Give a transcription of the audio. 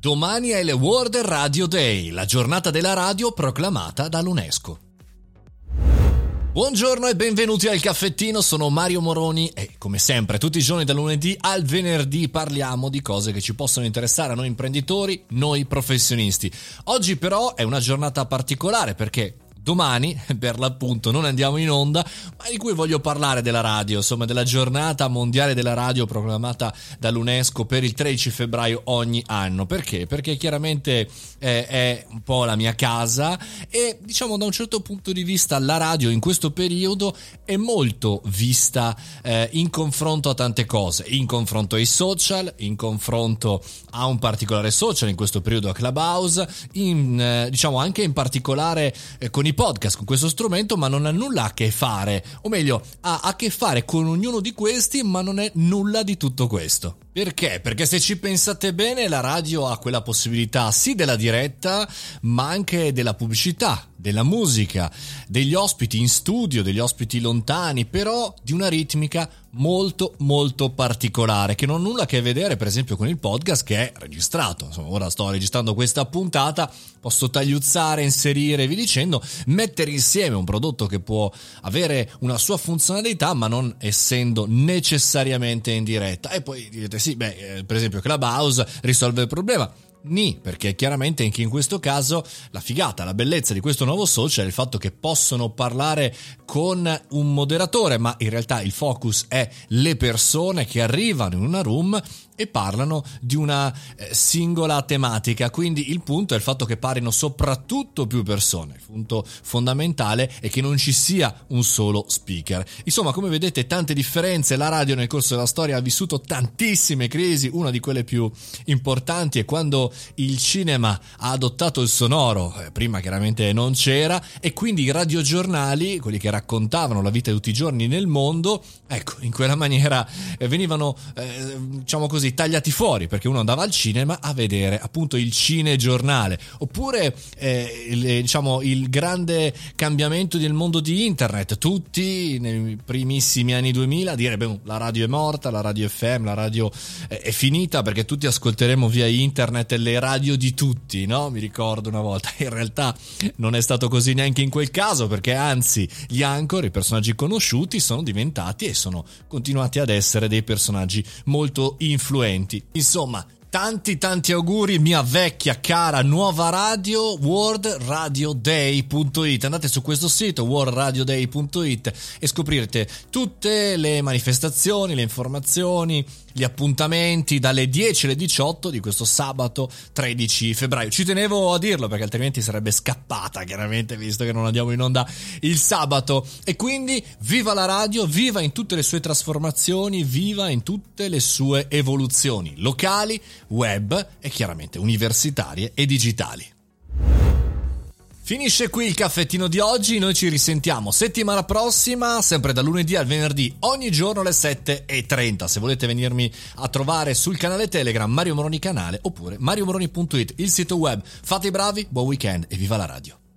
Domani è il World Radio Day, la giornata della radio proclamata dall'UNESCO. Buongiorno e benvenuti al caffettino, sono Mario Moroni e come sempre tutti i giorni dal lunedì al venerdì parliamo di cose che ci possono interessare a noi imprenditori, noi professionisti. Oggi però è una giornata particolare perché domani, per l'appunto, non andiamo in onda, ma di cui voglio parlare della radio, insomma della giornata mondiale della radio proclamata dall'UNESCO per il 13 febbraio ogni anno. Perché? Perché chiaramente eh, è un po' la mia casa e diciamo da un certo punto di vista la radio in questo periodo è molto vista eh, in confronto a tante cose, in confronto ai social, in confronto a un particolare social, in questo periodo a Clubhouse, in, eh, diciamo anche in particolare eh, con i podcast con questo strumento, ma non ha nulla a che fare, o meglio, ha a che fare con ognuno di questi, ma non è nulla di tutto questo. Perché? Perché se ci pensate bene, la radio ha quella possibilità sì della diretta, ma anche della pubblicità, della musica, degli ospiti in studio, degli ospiti lontani, però di una ritmica molto molto particolare che non ha nulla a che vedere per esempio con il podcast che è registrato. Insomma, ora sto registrando questa puntata, posso tagliuzzare, inserire, vi dicendo, mettere insieme un prodotto che può avere una sua funzionalità, ma non essendo necessariamente in diretta. E poi direte sì beh, eh, per esempio Clubhouse risolve il problema. Ni, perché chiaramente anche in questo caso la figata, la bellezza di questo nuovo social è il fatto che possono parlare con un moderatore, ma in realtà il focus è le persone che arrivano in una room e parlano di una eh, singola tematica. Quindi il punto è il fatto che parino soprattutto più persone. Il punto fondamentale è che non ci sia un solo speaker. Insomma, come vedete, tante differenze. La radio nel corso della storia ha vissuto tantissime crisi. Una di quelle più importanti è quando il cinema ha adottato il sonoro. Eh, prima chiaramente non c'era e quindi i radiogiornali, quelli che raccontavano la vita di tutti i giorni nel mondo, ecco, in quella maniera eh, venivano, eh, diciamo così, tagliati fuori perché uno andava al cinema a vedere appunto il cinegiornale oppure eh, il, diciamo il grande cambiamento del mondo di internet tutti nei primissimi anni 2000 a la radio è morta la radio FM la radio è finita perché tutti ascolteremo via internet le radio di tutti no mi ricordo una volta in realtà non è stato così neanche in quel caso perché anzi gli anchor i personaggi conosciuti sono diventati e sono continuati ad essere dei personaggi molto influenti influenti. Insomma, Tanti tanti auguri mia vecchia cara nuova radio worldradioday.it andate su questo sito worldradioday.it e scoprirete tutte le manifestazioni, le informazioni, gli appuntamenti dalle 10 alle 18 di questo sabato 13 febbraio. Ci tenevo a dirlo perché altrimenti sarebbe scappata chiaramente visto che non andiamo in onda il sabato e quindi viva la radio, viva in tutte le sue trasformazioni, viva in tutte le sue evoluzioni locali web e chiaramente universitarie e digitali. Finisce qui il caffettino di oggi, noi ci risentiamo settimana prossima, sempre da lunedì al venerdì, ogni giorno alle 7.30. Se volete venirmi a trovare sul canale Telegram Mario Moroni Canale oppure mariomoroni.it, il sito web. Fate i bravi, buon weekend e viva la radio.